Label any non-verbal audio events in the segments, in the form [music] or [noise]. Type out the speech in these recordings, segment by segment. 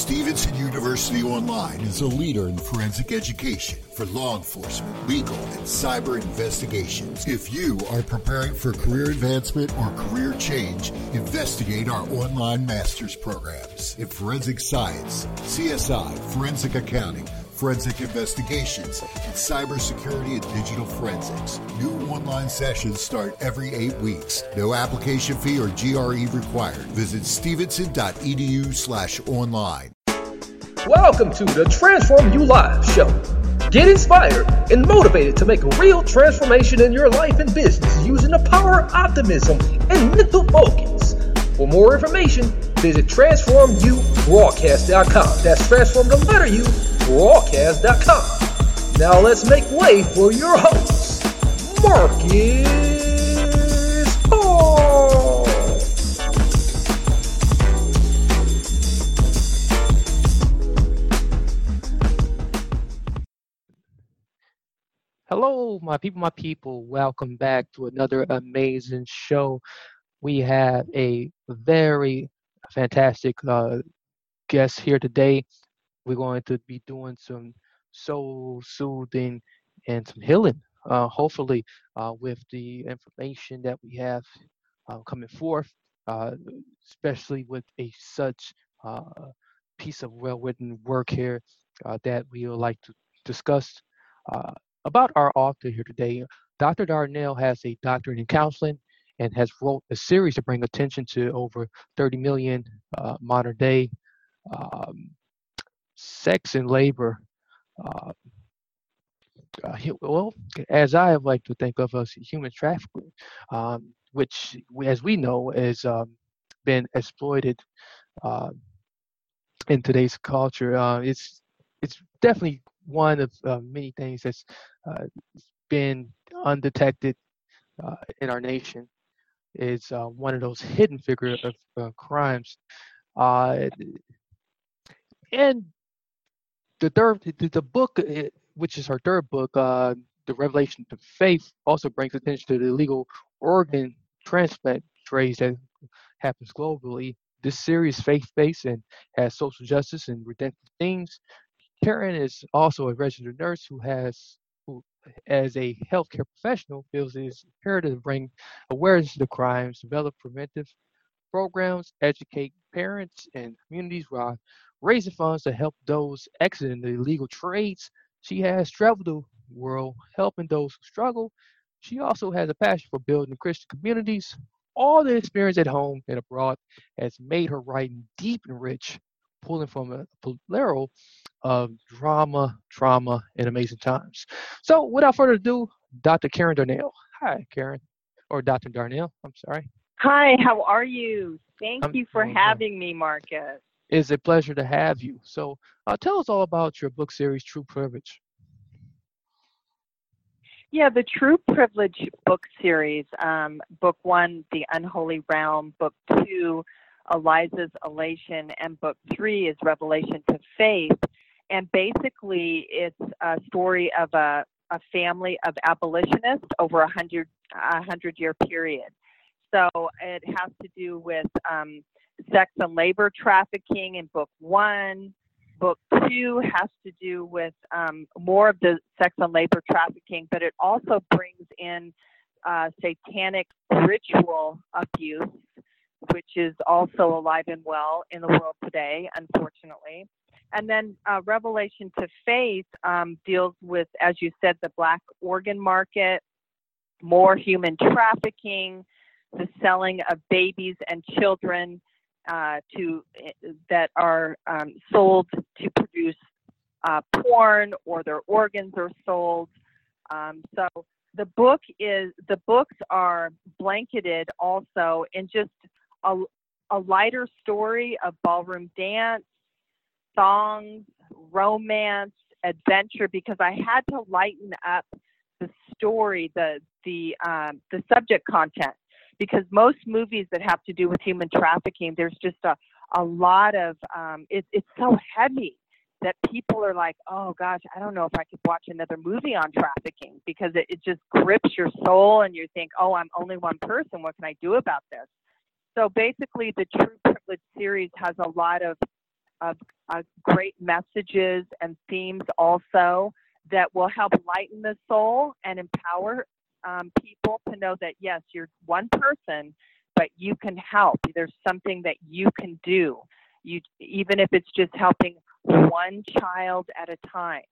Stevenson University Online is a leader in forensic education for law enforcement, legal, and cyber investigations. If you are preparing for career advancement or career change, investigate our online master's programs in forensic science, CSI, forensic accounting, forensic investigations, and cybersecurity and digital forensics. New online sessions start every eight weeks. No application fee or GRE required. Visit stevenson.edu slash online. Welcome to the Transform You Live show. Get inspired and motivated to make a real transformation in your life and business using the power of optimism and mental focus. For more information, visit transformubroadcast.com. That's transform the letter U broadcast.com. Now let's make way for your host, Marcus Hall. Hello, my people, my people. Welcome back to another amazing show. We have a very fantastic uh, guest here today. We're going to be doing some soul soothing and some healing, uh, hopefully, uh, with the information that we have uh, coming forth, uh, especially with a such uh, piece of well written work here uh, that we would like to discuss about our author here today. Dr. Darnell has a doctorate in counseling and has wrote a series to bring attention to over 30 million modern day um, sex and labor. Uh, uh, well, as I like to think of as human trafficking, um, which, as we know, has um, been exploited uh, in today's culture. Uh, it's it's definitely one of uh, many things that's uh, been undetected uh, in our nation. Uh, one of those hidden figure of crimes. And the third, the, the book, eh, which is her third book, uh, The Revelation to Faith, also brings attention to the illegal organ transplant trades that happens globally. This series faith-based and has social justice and redemptive themes. Karen is also a registered nurse who has, who, as a healthcare professional, feels it is imperative to bring awareness to the crimes, develop preventive programs, educate parents and communities while raising funds to help those exiting the illegal trades. She has traveled the world helping those who struggle. She also has a passion for building Christian communities. All the experience at home and abroad has made her writing deep and rich, pulling from a plethora of drama, trauma, and amazing times. So, without further ado, Dr. Karen Darnell. Hi, Karen, or Dr. Darnell. I'm sorry. Hi, how are you? Thank I'm, you for having me, Marcus. It's a pleasure to have you. So, uh, tell us all about your book series, True Privilege. Yeah, the True Privilege book series. Um, book one, The Unholy Realm. Book two, Eliza's Elation. And book three is Revelation to Faith and basically it's a story of a, a family of abolitionists over a hundred a hundred year period. So it has to do with um, sex and labor trafficking in book one. Book two has to do with um, more of the sex and labor trafficking, but it also brings in uh, satanic ritual abuse, which is also alive and well in the world today, unfortunately. And then uh, Revelation to Faith um, deals with, as you said, the black organ market, more human trafficking, the selling of babies and children uh, to that are um, sold to produce uh, porn or their organs are sold. Um, so the book is the books are blanketed also in just a, a lighter story of ballroom dance songs, romance, adventure because I had to lighten up the story, the the um, the subject content. Because most movies that have to do with human trafficking, there's just a a lot of um, it, it's so heavy that people are like, oh gosh, I don't know if I could watch another movie on trafficking because it, it just grips your soul and you think, oh, I'm only one person. What can I do about this? So basically, the True Privilege series has a lot of of uh, great messages and themes also that will help lighten the soul and empower um, people to know that yes, you're one person, but you can help. There's something that you can do. You even if it's just helping one child at a time.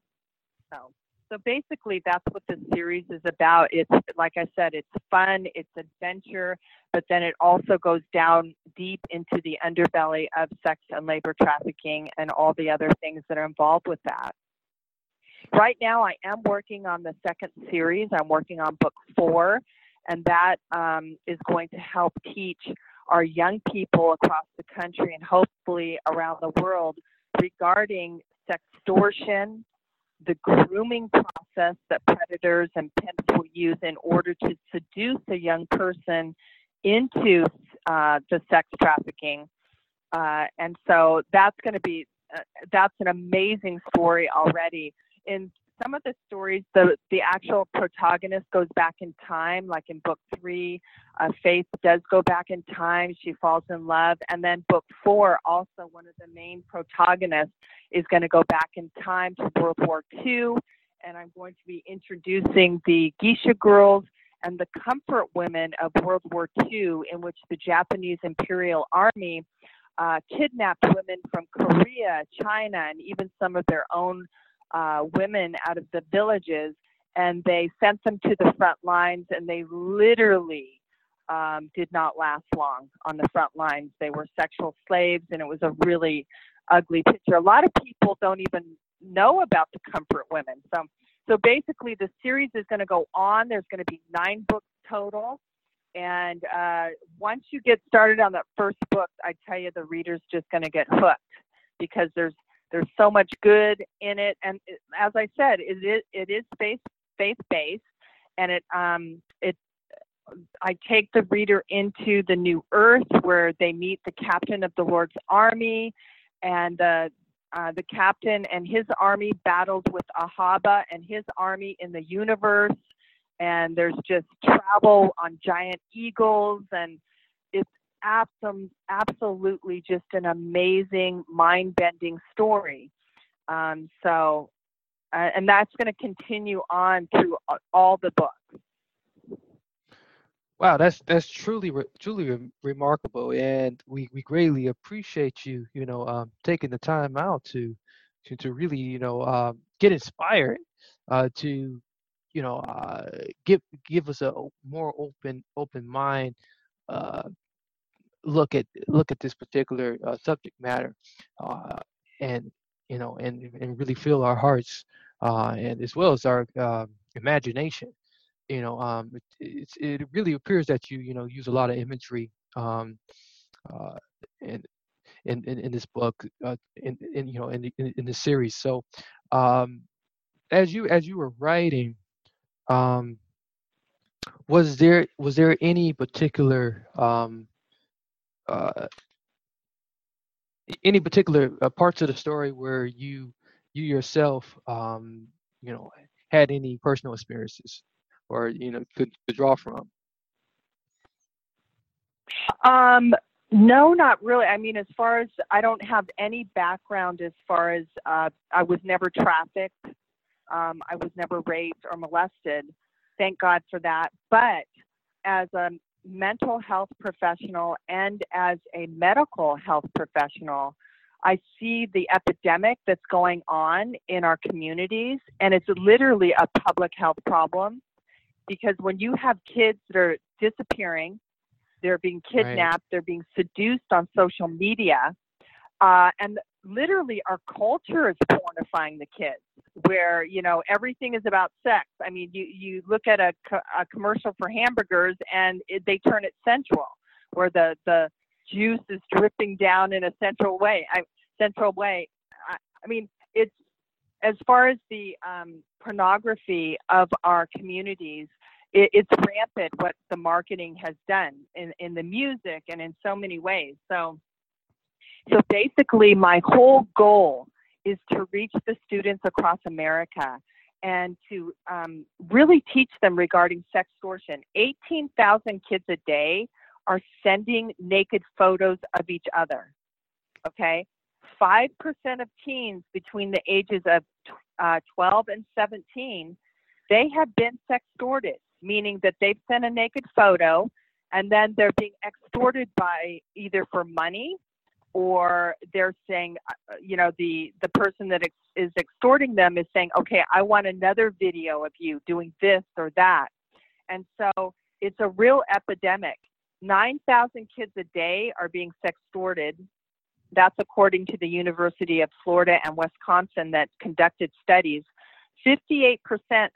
So, so basically, that's what the series is about. It's like I said, it's fun, it's adventure, but then it also goes down deep into the underbelly of sex and labor trafficking and all the other things that are involved with that. Right now, I am working on the second series. I'm working on book four, and that um, is going to help teach our young people across the country and hopefully around the world regarding sextortion, the grooming process that predators and pimps will use in order to seduce a young person into uh, the sex trafficking. Uh, and so that's going to be uh, that's an amazing story already. In some of the stories, the the actual protagonist goes back in time, like in book three, uh, Faith does go back in time. She falls in love, and then book four, also one of the main protagonists is going to go back in time to World War II, and I'm going to be introducing the Geisha girls and the comfort women of World War II, in which the Japanese Imperial Army uh, kidnapped women from Korea, China, and even some of their own uh, women out of the villages, and they sent them to the front lines, and they literally um, did not last long on the front lines. They were sexual slaves, and it was a really ugly picture. A lot of people don't even know about the comfort women. So, so basically, the series is going to go on. There's going to be nine books total. And uh, once you get started on that first book, I tell you, the reader's just going to get hooked because there's there's so much good in it, and as I said, it is it is faith faith based, and it um it I take the reader into the new earth where they meet the captain of the Lord's army, and the uh, the captain and his army battled with Ahaba and his army in the universe, and there's just travel on giant eagles and absolutely just an amazing, mind bending story. Um, so, uh, and that's going to continue on through all the books. Wow, that's that's truly truly re- remarkable, and we, we greatly appreciate you, you know, um, taking the time out to to, to really, you know, uh, get inspired, uh, to, you know, uh, give give us a more open open mind, uh, look at look at this particular uh, subject matter uh, and you know and and really fill our hearts uh, and as well as our um, imagination you know um, it, it really appears that you you know use a lot of imagery um, uh, in, in, in this book uh, in, in you know in the, in, in the series. So um, as you as you were writing um, was there was there any particular um, uh, any particular uh, parts of the story where you you yourself um, you know had any personal experiences or you know could, could draw from? Um no not really. I mean as far as i don't have any background as far as uh, i was never trafficked. Um, i was never raped or molested. Thank god for that. But as a mental health professional and as a medical health professional, I see the epidemic that's going on in our communities, and it's literally a public health problem because when you have kids that are disappearing, they're being kidnapped, right. they're being seduced on social media, uh, and literally our culture is pornifying the kids where you know everything is about sex. I mean you you look at a, a commercial for hamburgers and it, they turn it sensual where the the juice is dripping down in a central way I, central way. I, I mean it's as far as the um, pornography of our communities it, it's rampant what the marketing has done in, in the music and in so many ways. So so basically, my whole goal is to reach the students across America and to um, really teach them regarding sex sextortion. 18,000 kids a day are sending naked photos of each other. Okay? 5% of teens between the ages of uh, 12 and 17, they have been sextorted, meaning that they've sent a naked photo and then they're being extorted by either for money or they're saying, uh, you know, the, the person that ex- is extorting them is saying, okay, I want another video of you doing this or that. And so it's a real epidemic. 9,000 kids a day are being sextorted. That's according to the University of Florida and Wisconsin that conducted studies. 58%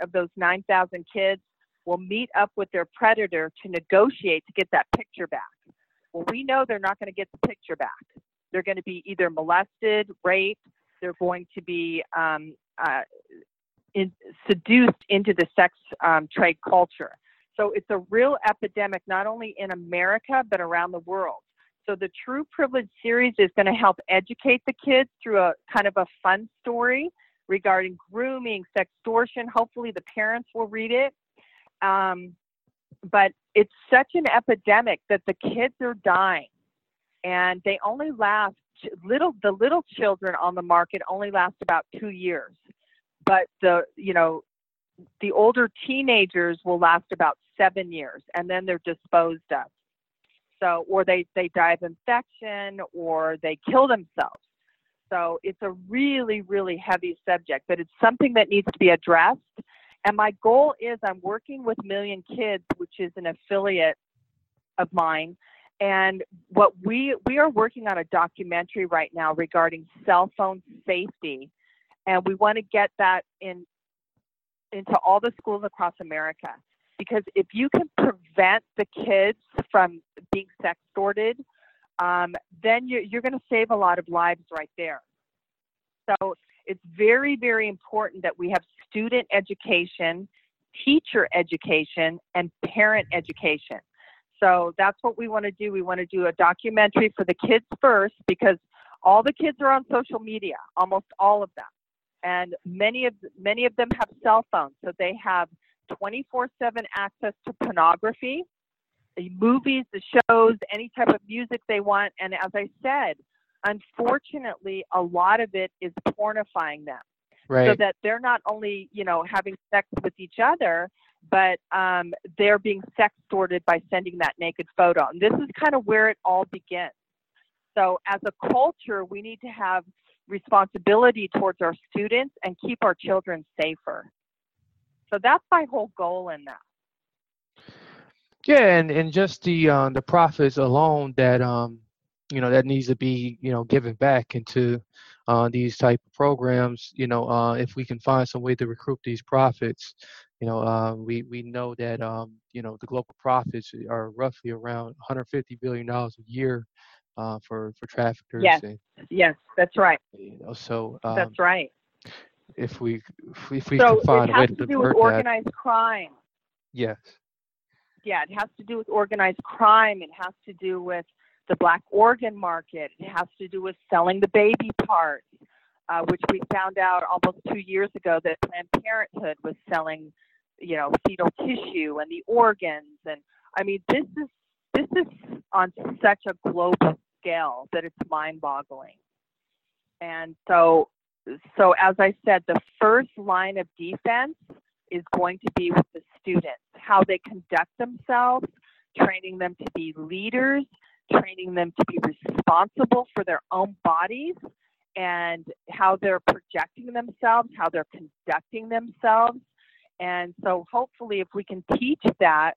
of those 9,000 kids will meet up with their predator to negotiate to get that picture back. Well, we know they're not going to get the picture back. They're going to be either molested, raped, they're going to be um, uh, in, seduced into the sex um, trade culture. So it's a real epidemic, not only in America, but around the world. So the True Privilege series is going to help educate the kids through a kind of a fun story regarding grooming, sextortion. Hopefully the parents will read it. Um, but it's such an epidemic that the kids are dying and they only last little the little children on the market only last about two years. But the you know the older teenagers will last about seven years and then they're disposed of. So or they they die of infection or they kill themselves. So it's a really really heavy subject but it's something that needs to be addressed. And my goal is i'm working with million kids which is an affiliate of mine and what we we are working on a documentary right now regarding cell phone safety, and we want to get that in into all the schools across America. Because if you can prevent the kids from being sextorted, um, then you're, you're going to save a lot of lives right there. So it's very, very important that we have student education, teacher education, and parent education. So that's what we want to do. We want to do a documentary for the kids first because all the kids are on social media, almost all of them. And many of many of them have cell phones, so they have 24/7 access to pornography, the movies, the shows, any type of music they want. And as I said, unfortunately, a lot of it is pornifying them. Right. So that they're not only, you know, having sex with each other, but um, they're being sextorted by sending that naked photo. And this is kind of where it all begins. So, as a culture, we need to have responsibility towards our students and keep our children safer. So that's my whole goal in that. Yeah, and, and just the uh, the profits alone that um you know that needs to be you know given back into uh, these type of programs. You know, uh, if we can find some way to recruit these profits, you know, uh, we we know that um, you know the global profits are roughly around 150 billion dollars a year uh, for for traffickers. Yes, and, yes, that's right. You know, so um, that's right. If we if we, if we so can find a way to to do with organized that, crime. yes, Yeah, it has to do with organized crime. It has to do with the black organ market. It has to do with selling the baby parts, uh, which we found out almost two years ago that Planned Parenthood was selling you know fetal tissue and the organs. And i mean this is this is on such a global scale that it's mind boggling and so so as i said the first line of defense is going to be with the students how they conduct themselves training them to be leaders training them to be responsible for their own bodies and how they're projecting themselves how they're conducting themselves and so hopefully if we can teach that,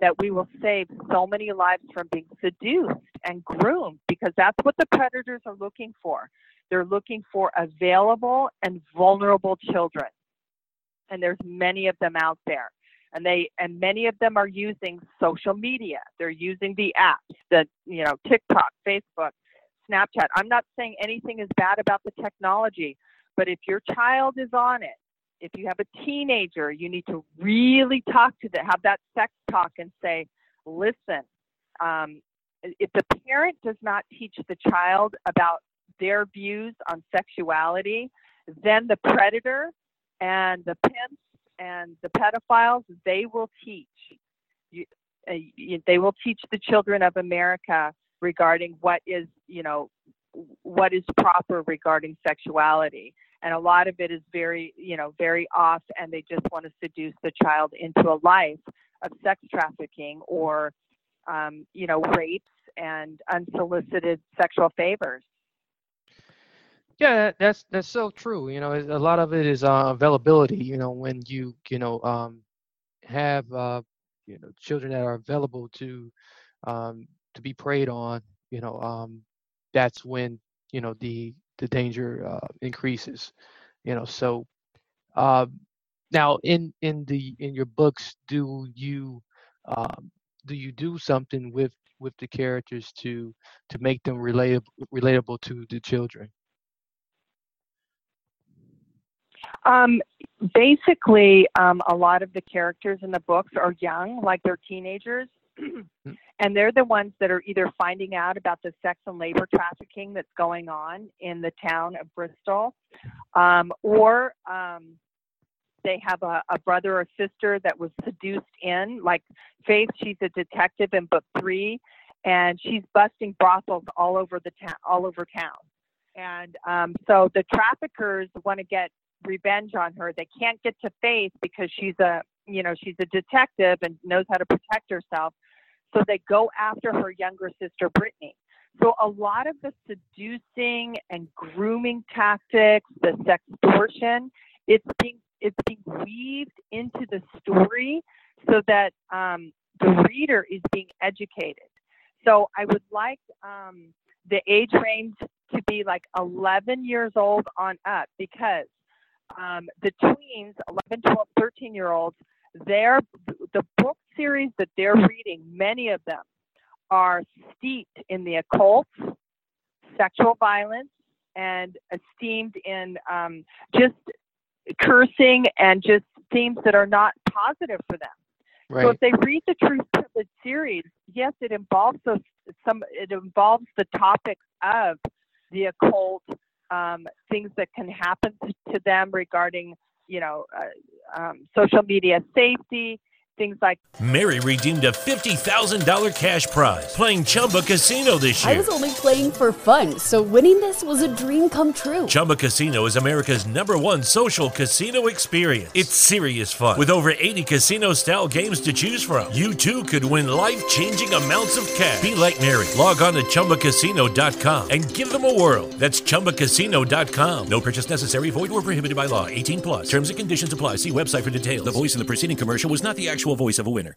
that we will save so many lives from being seduced and groomed because that's what the predators are looking for. They're looking for available and vulnerable children. And there's many of them out there. And they and many of them are using social media. They're using the apps, the you know, TikTok, Facebook, Snapchat. I'm not saying anything is bad about the technology, but if your child is on it if you have a teenager, you need to really talk to them, have that sex talk and say, listen, um, if the parent does not teach the child about their views on sexuality, then the predator and the pimps and the pedophiles, they will teach. You, uh, you, they will teach the children of America regarding what is, you know, what is proper regarding sexuality and a lot of it is very you know very off and they just want to seduce the child into a life of sex trafficking or um, you know rapes and unsolicited sexual favors. Yeah that's that's so true you know a lot of it is uh, availability you know when you you know um, have uh, you know children that are available to um, to be preyed on you know um, that's when you know the the danger uh, increases you know so uh, now in in the in your books do you um, do you do something with with the characters to to make them relatable relatable to the children? Um, basically um, a lot of the characters in the books are young like they're teenagers [clears throat] and they're the ones that are either finding out about the sex and labor trafficking that's going on in the town of Bristol, um, or um, they have a, a brother or sister that was seduced in. Like Faith, she's a detective in book three, and she's busting brothels all over the town, all over town. And um, so the traffickers want to get revenge on her. They can't get to Faith because she's a, you know, she's a detective and knows how to protect herself. So they go after her younger sister, Brittany. So a lot of the seducing and grooming tactics, the sextortion, it's being it's being weaved into the story so that um, the reader is being educated. So I would like um, the age range to be like 11 years old on up because um, the tweens, 11, 12, 13 year olds, they're the book series that they're reading, many of them are steeped in the occult, sexual violence, and esteemed in um, just cursing and just themes that are not positive for them. Right. So if they read the True Privilege series, yes, it involves those, some. It involves the topics of the occult, um, things that can happen to them regarding, you know, uh, um, social media safety, things like Mary redeemed a $50,000 cash prize playing Chumba Casino this year. I was only playing for fun, so winning this was a dream come true. Chumba Casino is America's number one social casino experience. It's serious fun. With over 80 casino style games to choose from, you too could win life changing amounts of cash. Be like Mary. Log on to ChumbaCasino.com and give them a whirl. That's ChumbaCasino.com. No purchase necessary. Void where prohibited by law. 18 plus. Terms and conditions apply. See website for details. The voice in the preceding commercial was not the actual voice of a winner.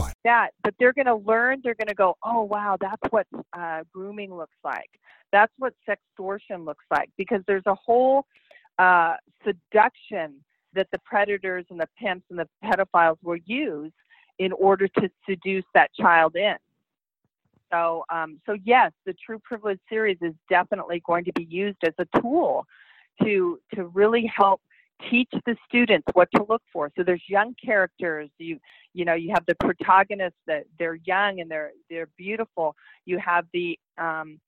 That, but they're going to learn. They're going to go, oh wow, that's what uh, grooming looks like. That's what sextortion looks like. Because there's a whole uh, seduction that the predators and the pimps and the pedophiles will use in order to seduce that child in. So, um, so yes, the True Privilege series is definitely going to be used as a tool to to really help teach the students what to look for. So there's young characters. You you know you have the protagonists that they're young and they're they're beautiful. You have the um,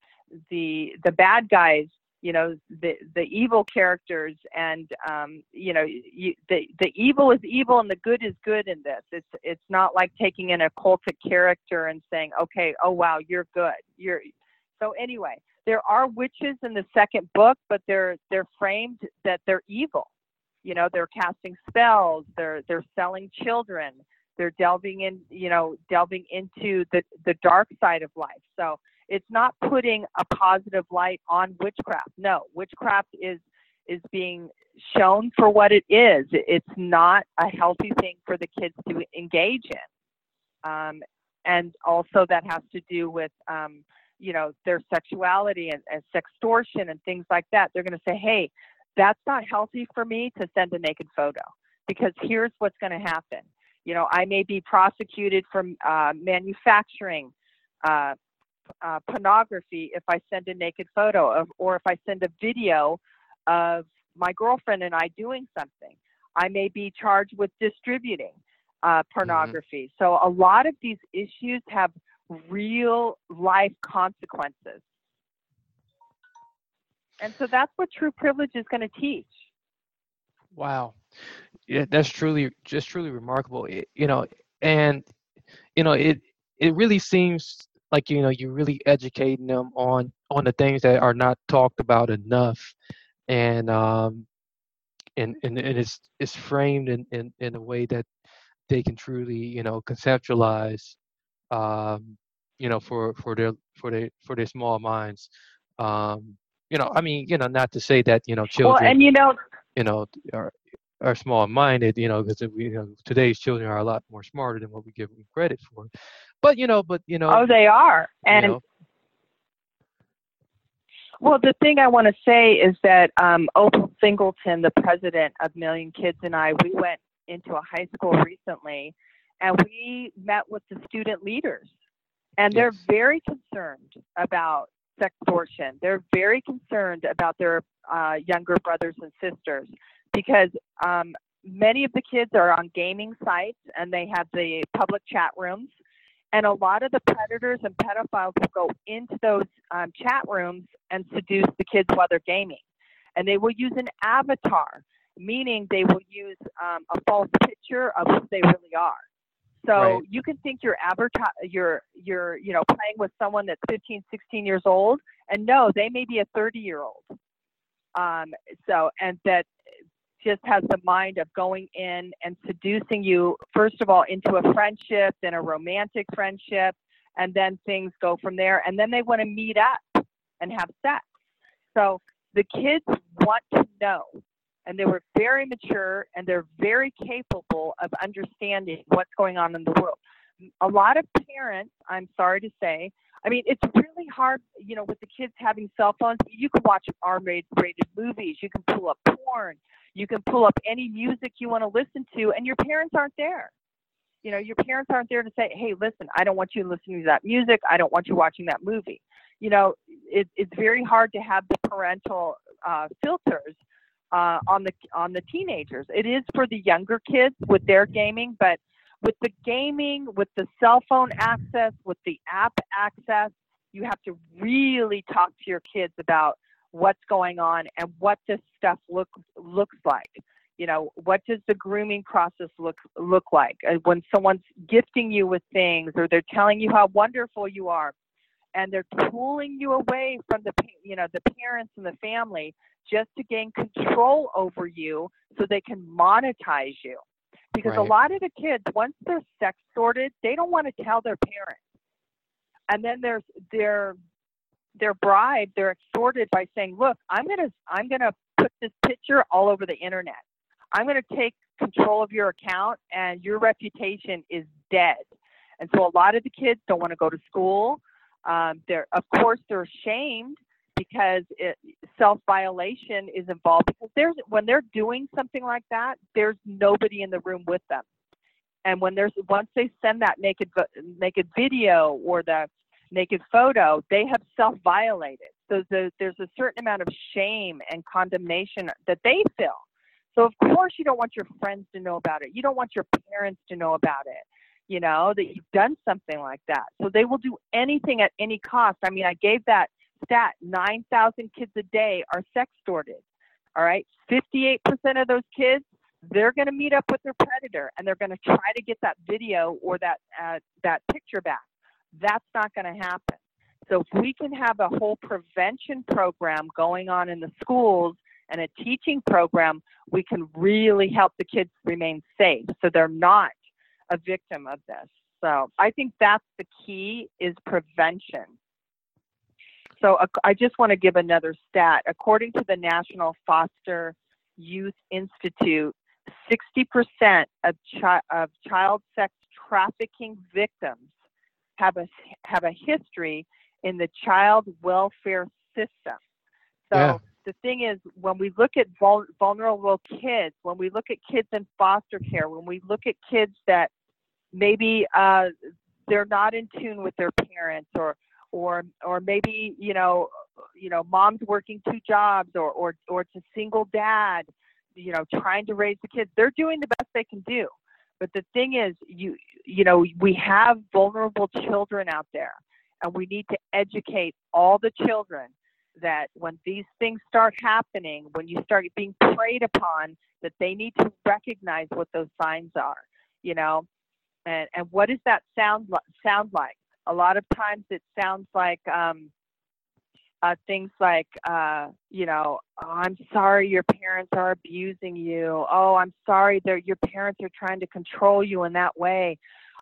the the bad guys. You know the the evil characters, and um, you know you, the the evil is evil and the good is good in this. It's it's not like taking an occultic character and saying, okay, oh wow, you're good. You're so anyway. There are witches in the second book, but they're they're framed that they're evil you know they're casting spells they're they're selling children they're delving in you know delving into the the dark side of life. So it's not putting a positive light on witchcraft. No witchcraft is is being shown for what it is. It's not a healthy thing for the kids to engage in. Um, and also that has to do with um, you know their sexuality and, and sextortion and things like that. They're going to say hey that's not healthy for me to send a naked photo because here's what's going to happen. You know, I may be prosecuted for uh, manufacturing uh, uh, pornography if I send a naked photo of, or if I send a video of my girlfriend and I doing something. I may be charged with distributing uh, Mm-hmm. pornography. So a lot of these issues have real life consequences. And so that's what true privilege is going to teach. Wow, yeah, that's truly just truly remarkable. It, you know, and you know it it really seems like you know you're really educating them on on the things that are not talked about enough, and um and and, and it's it's framed in, in in a way that they can truly you know conceptualize um you know for for their for their for their small minds um you know i mean you know not to say that you know children Well, and you know, you know are are small minded you know because we you know today's children are a lot more smarter than what we give them credit for but you know but you know oh, they are. you And know, Well, the thing I want to say is that um, Opal Singleton, the president of Million Kids, and I, we went into a high school recently, and we met with the student leaders, and they're Yes. very concerned about sextortion. They're very concerned about their uh, younger brothers and sisters because um, many of the kids are on gaming sites and they have the public chat rooms. And a lot of the predators and pedophiles will go into those um, chat rooms and seduce the kids while they're gaming. And they will use an avatar, meaning they will use um, a false picture of who they really are. So Right. you can think you're adverti- you're you're you know playing with someone that's 15, 16 years old, and no, they may be a 30 year old. Um, so and that just has the mind of going in and seducing you first of all into a friendship, then a romantic friendship, and then things go from there. And then they want to meet up and have sex. So the kids want to know, and they were very mature and they're very capable of understanding what's going on in the world. A lot of parents, I'm sorry to say, I mean, it's really hard, you know, with the kids having cell phones. You can watch R-rated movies, you can pull up porn, you can pull up any music you want to listen to, and your parents aren't there. You know, your parents aren't there to say, "Hey, listen, I don't want you listening to that music. I don't want you watching that movie." You know, it, it's very hard to have the parental uh, filters uh, on the on the teenagers. It is for the younger kids with their gaming, but with the gaming, with the cell phone access, with the app access, you have to really talk to your kids about what's going on and what this stuff look looks like. You know, what does the grooming process look look like? Uh, When someone's gifting you with things or they're telling you how wonderful you are and they're pulling you away from the you know the parents and the family just to gain control over you so they can monetize you. Because a lot of the kids once they're sex sorted they don't want to tell their parents. And then there's they're they're bribed they're extorted by saying look i'm going to i'm going to put this picture all over the internet. I'm going to take control of your account and your reputation is dead. And so a lot of the kids don't want to go to school um, they're of course they're ashamed because it, self violation is involved because there's when they're doing something like that there's nobody in the room with them. And when there's once they send that naked naked video or the naked photo they have self violated so the, there's a certain amount of shame and condemnation that they feel. So of course you don't want your friends to know about it. You don't want your parents to know about it you know that you've done something like that. So they will do anything at any cost. I mean i gave that stat 9000 kids a day are sex sorted all right? 58% of those kids they're going to meet up with their predator and they're going to try to get that video or that uh, that picture back. That's not going to happen. So if we can have a whole prevention program going on in the schools and a teaching program we can really help the kids remain safe. So they're not a victim of this so i think that's the key is prevention so ac- I just want to give another stat. According to the National Foster Youth Institute, 60% of, chi- of child sex trafficking victims have a have a history in the child welfare system. So Yeah. the thing is, when we look at vul- vulnerable kids, when we look at kids in foster care, when we look at kids that maybe uh, they're not in tune with their parents or or or maybe you know you know mom's working two jobs or or or it's a single dad you know trying to raise the kids. They're doing the best they can do. But the thing is you you know we have vulnerable children out there and we need to educate all the children that when these things start happening when you start being preyed upon that they need to recognize what those signs are you know and and what does that sound sound like a lot of times it sounds like um uh, things like, uh, you know, oh, I'm sorry your parents are abusing you. Oh, I'm sorry that your parents are trying to control you in that way.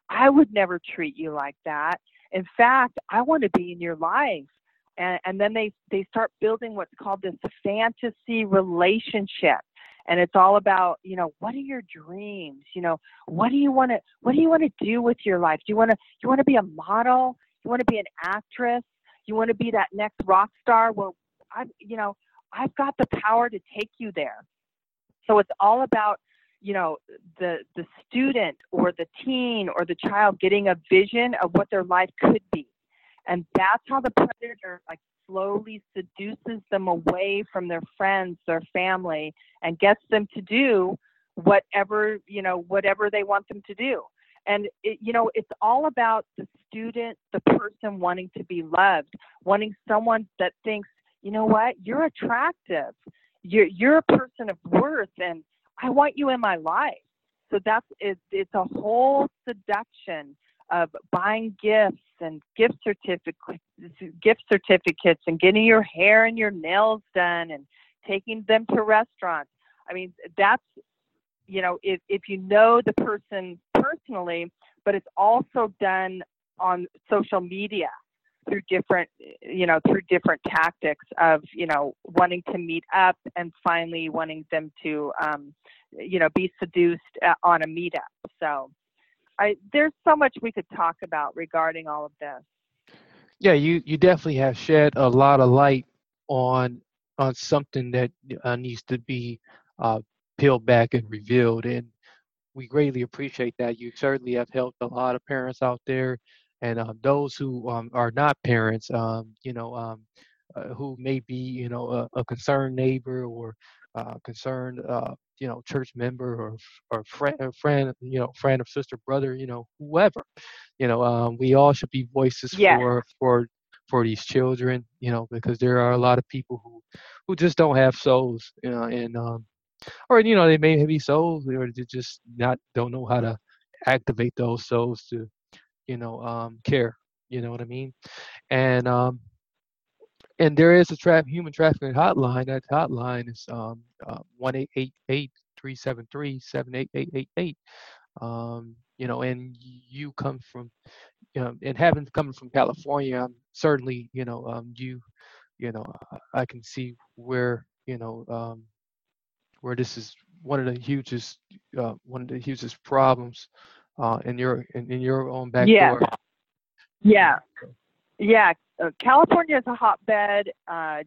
I would never treat you like that. In fact, I want to be in your life. And, and then they, they start building what's called this fantasy relationship and it's all about you know what are your dreams? You know what do you want to what do you want to do with your life? Do you want to you want to be a model? You want to be an actress? You want to be that next rock star? Well i you know i've got the power to take you there. So it's all about you know the the student or the teen or the child getting a vision of what their life could be and that's how the predator like slowly seduces them away from their friends their family and gets them to do whatever you know whatever they want them to do. And it, you know it's all about the student the person wanting to be loved wanting someone that thinks you know what? You're attractive. You're you're a person of worth and i want you in my life. So that's it, it's a whole seduction of buying gifts and gift certificates gift certificates and getting your hair and your nails done and taking them to restaurants. I mean that's you know if, if you know the person personally, but it's also done on social media through different you know through different tactics of you know wanting to meet up and finally wanting them to um, you know be seduced uh, on a meetup. So I, there's so much we could talk about regarding all of this yeah you you definitely have shed a lot of light on on something that uh, needs to be uh, peeled back and revealed and we greatly appreciate that. You certainly have helped a lot of parents out there, and um, those who um, are not parents, um, you know, um, uh, who may be, you know, a, a concerned neighbor or uh, concerned, uh, you know, church member or or friend, or friend, you know, friend or sister, brother, you know, whoever, you know, um, we all should be voices yes. for for for these children, you know, because there are a lot of people who who just don't have souls, you know, and um, or you know they may be souls or they just not don't know how to activate those souls to you know um care you know what i mean and um and there is a trap human trafficking hotline that hotline is um uh, one eight eight eight three seven three seven eight eight eight eight um you know and you come from you know and having come from california um, certainly you know um you you know i can see where you know um where this is one of the hugest uh, one of the hugest problems uh, in your in, in your own backyard. yeah. Yeah, yeah. Uh, California is a hotbed. Uh,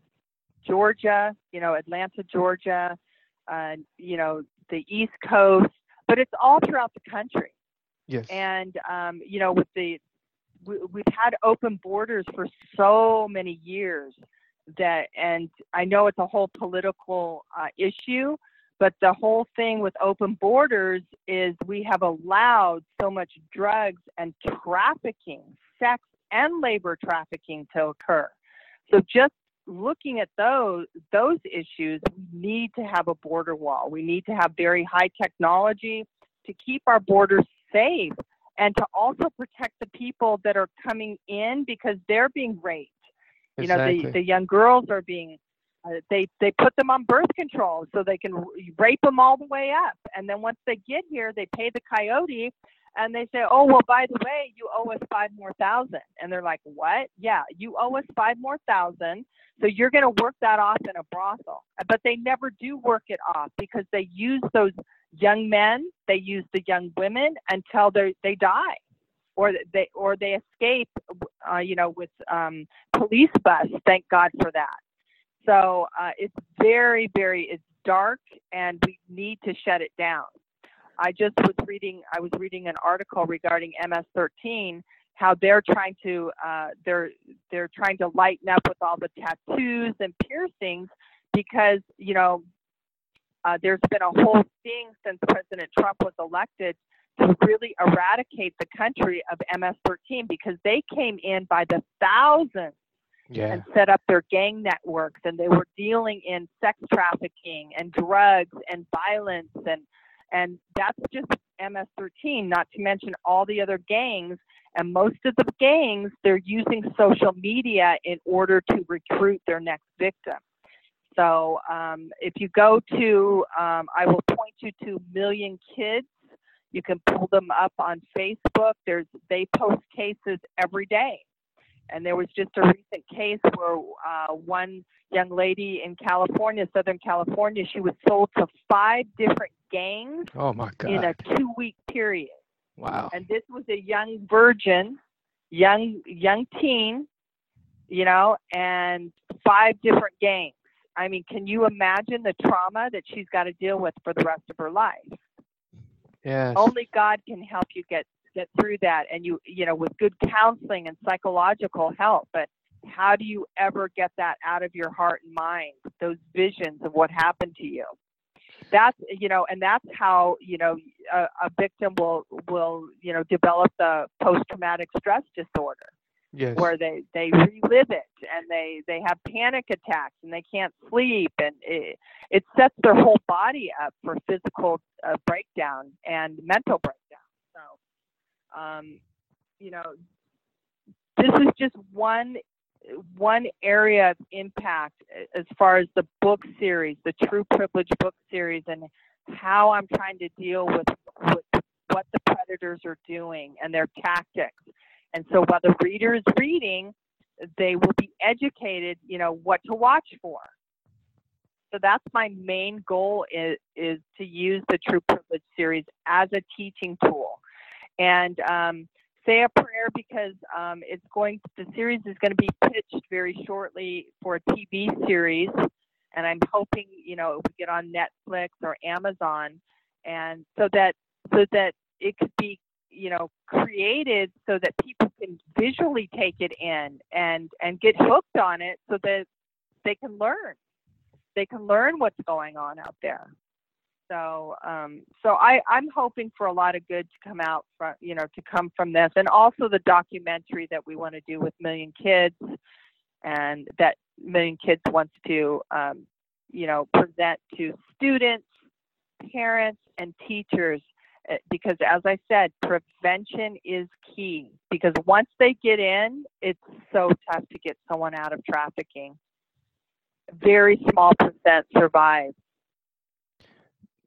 Georgia, you know, Atlanta, Georgia, uh, you know, the East Coast, but it's all throughout the country. Yes. And um, you know, with the we, we've had open borders for so many years that and I know it's a whole political uh, issue, but the whole thing with open borders is we have allowed so much drugs and trafficking, sex and labor trafficking to occur. So just looking at those those issues, we need to have a border wall. We need to have very high technology to keep our borders safe and to also protect the people that are coming in because they're being raped you know, the, the young girls are being, uh, they, they put them on birth control so they can rape them all the way up. And then once they get here, they pay the coyote and they say, oh, well, by the way, you owe us five more thousand. And they're like, what? Yeah, you owe us five more thousand. So you're going to work that off in a brothel. But they never do work it off because they use those young men, they use the young women until they they die or they or they escape, uh, you know, with um, police bus. Thank God for that. So uh, it's very, very it's dark, and we need to shut it down. I just was reading. I was reading an article regarding MS-13, how they're trying to uh, they're they're trying to lighten up with all the tattoos and piercings because you know uh, there's been a whole thing since President Trump was elected to really eradicate the country of MS-13 because they came in by the thousands Yeah. and set up their gang networks and they were dealing in sex trafficking and drugs and violence and and that's just MS13 not to mention all the other gangs. And most of the gangs they're using social media in order to recruit their next victim. So um, if you go to um, i will point you to million kids. You can pull them up on facebook. There's they post cases every day. And there was just a recent case where uh, one young lady in California, Southern California, she was sold to five different gangs Oh my God. in a two week period. wow. And this was a young virgin, young young teen, you know, and five different gangs. I mean, can you imagine the trauma that she's got to deal with for the rest of her life? Yes. only God can help you get get through that and you you know with good counseling and psychological help but how do you ever get that out of your heart and mind those visions of what happened to you that's you know and that's how you know a, a victim will will you know develop the post traumatic stress disorder yes. where they they relive it and they they have panic attacks and they can't sleep and it, it sets their whole body up for physical uh, breakdown and mental breakdown so um you know this is just one one area of impact as far as the book series the true privilege book series and how i'm trying to deal with, with what the predators are doing and their tactics and so while the reader is reading, they will be educated, you know, what to watch for. So that's my main goal is, is to use the True Privilege series as a teaching tool. And um, say a prayer because um, it's going, the series is going to be pitched very shortly for a TV series. And I'm hoping, you know, would get on Netflix or Amazon. And so that, so that it could be you know created so that people can visually take it in and and get hooked on it so that they can learn they can learn what's going on out there so um so i i'm hoping for a lot of good to come out from you know to come from this and also the documentary that we want to do with million kids and that million kids wants to um you know present to students parents and teachers uh, because as I said, prevention is key. Because once they get in, it's so tough to get someone out of trafficking. Very small percent survive.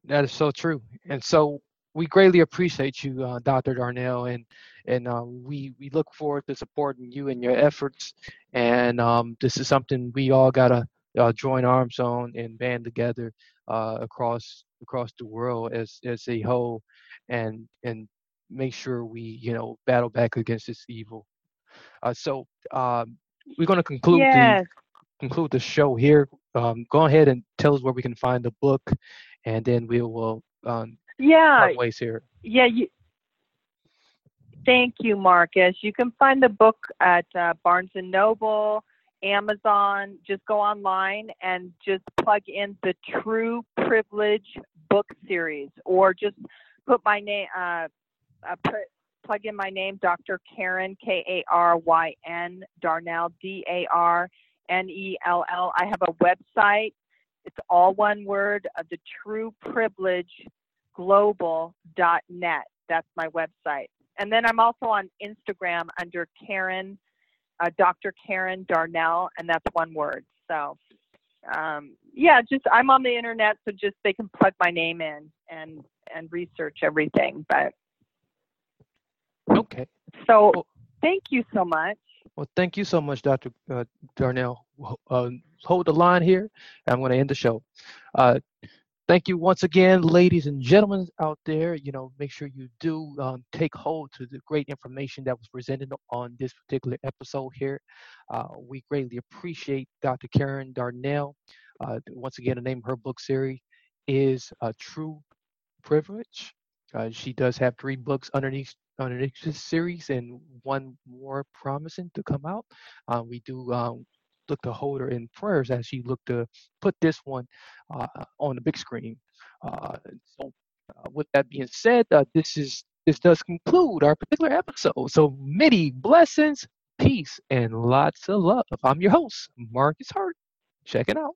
That is so true. And so we greatly appreciate you, uh, Dr. Darnell, and and uh, we we look forward to supporting you and your efforts. And um, this is something we all gotta uh, join arms on and band together uh, across across the world as as a whole, and and make sure we you know battle back against this evil. Uh, so um, we're gonna conclude Yes. Conclude the show here. Um, go ahead and tell us where we can find the book, and then we will um, Yeah. ways here. Yeah. You, thank you, Marcus. You can find the book at uh, Barnes and Noble, Amazon. Just go online and just plug in the True Privilege book series, or just put my name. Uh, uh, put, plug in my name, Dr. Karyn K A R Y N Darnell D A R N E L L. I have a website. It's all one word. Uh, the True Privilege global.net. That's my website. And then I'm also on Instagram under Karyn, uh, Dr. Karyn Darnell, and that's one word. So, um, yeah, just I'm on the internet, so just they can plug my name in and and research everything. But Okay. so, thank you so much. Well, thank you so much, Dr. Uh, Darnell. Uh, hold the line here. I'm going to end the show. Uh, thank you once again, ladies and gentlemen out there. You know, make sure you do um, take hold to the great information that was presented on this particular episode here. Uh, we greatly appreciate Dr. Karyn Darnell. Uh, once again, the name of her book series is uh, True Privilege. She does have three books underneath on the next series and one more promising to come out. Uh, we do um, look to hold her in prayers as she look to put this one uh, on the big screen. Uh, so, uh, with that being said, uh, this is this does conclude our particular episode. So many blessings, peace, and lots of love. I'm your host, Marcus Hart. Check it out.